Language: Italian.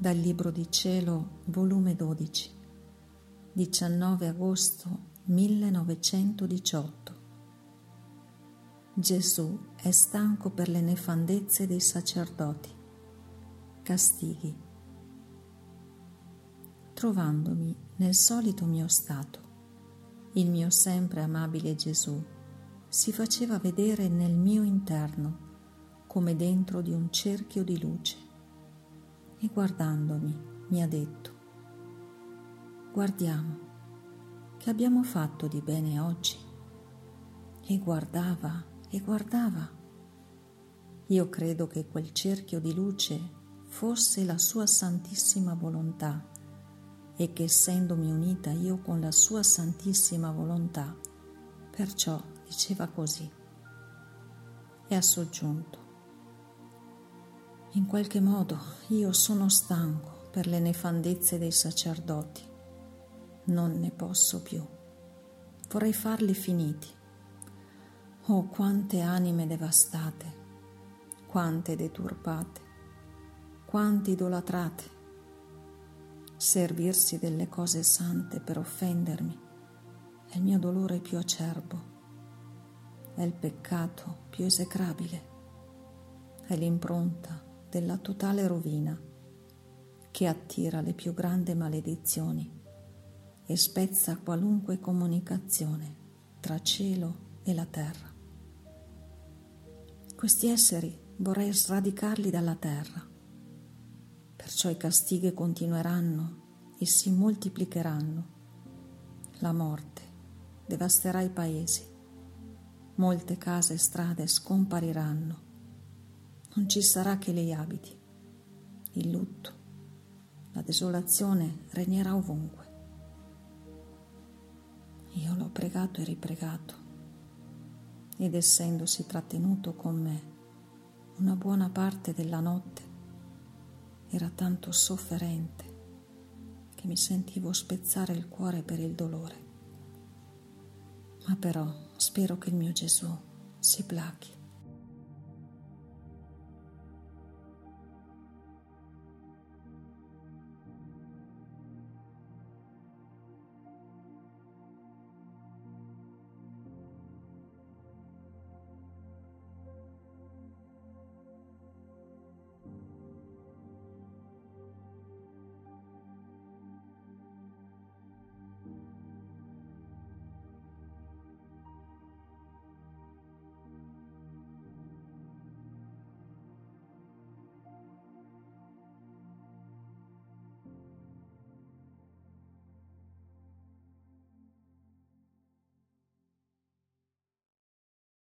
Dal Libro di Cielo, volume 12, 19 agosto 1918. Gesù è stanco per le nefandezze dei sacerdoti. Castighi. Trovandomi nel solito mio stato, il mio sempre amabile Gesù si faceva vedere nel mio interno come dentro di un cerchio di luce e guardandomi mi ha detto, guardiamo, che abbiamo fatto di bene oggi? E guardava e guardava. Io credo che quel cerchio di luce fosse la sua santissima volontà e che essendomi unita io con la sua santissima volontà, perciò diceva così. E ha soggiunto, in qualche modo io sono stanco per le nefandezze dei sacerdoti. Non ne posso più. Vorrei farli finiti. Oh, quante anime devastate, quante deturpate, quante idolatrate. Servirsi delle cose sante per offendermi è il mio dolore più acerbo, è il peccato più esecrabile, è l'impronta della totale rovina che attira le più grandi maledizioni e spezza qualunque comunicazione tra cielo e la terra. Questi esseri vorrei sradicarli dalla terra, perciò i castighi continueranno e si moltiplicheranno. La morte devasterà i paesi, molte case e strade scompariranno non ci sarà che lei abiti. Il lutto, la desolazione regnerà ovunque. Io l'ho pregato e ripregato ed essendosi trattenuto con me una buona parte della notte, era tanto sofferente che mi sentivo spezzare il cuore per il dolore. Ma però spero che il mio Gesù si plachi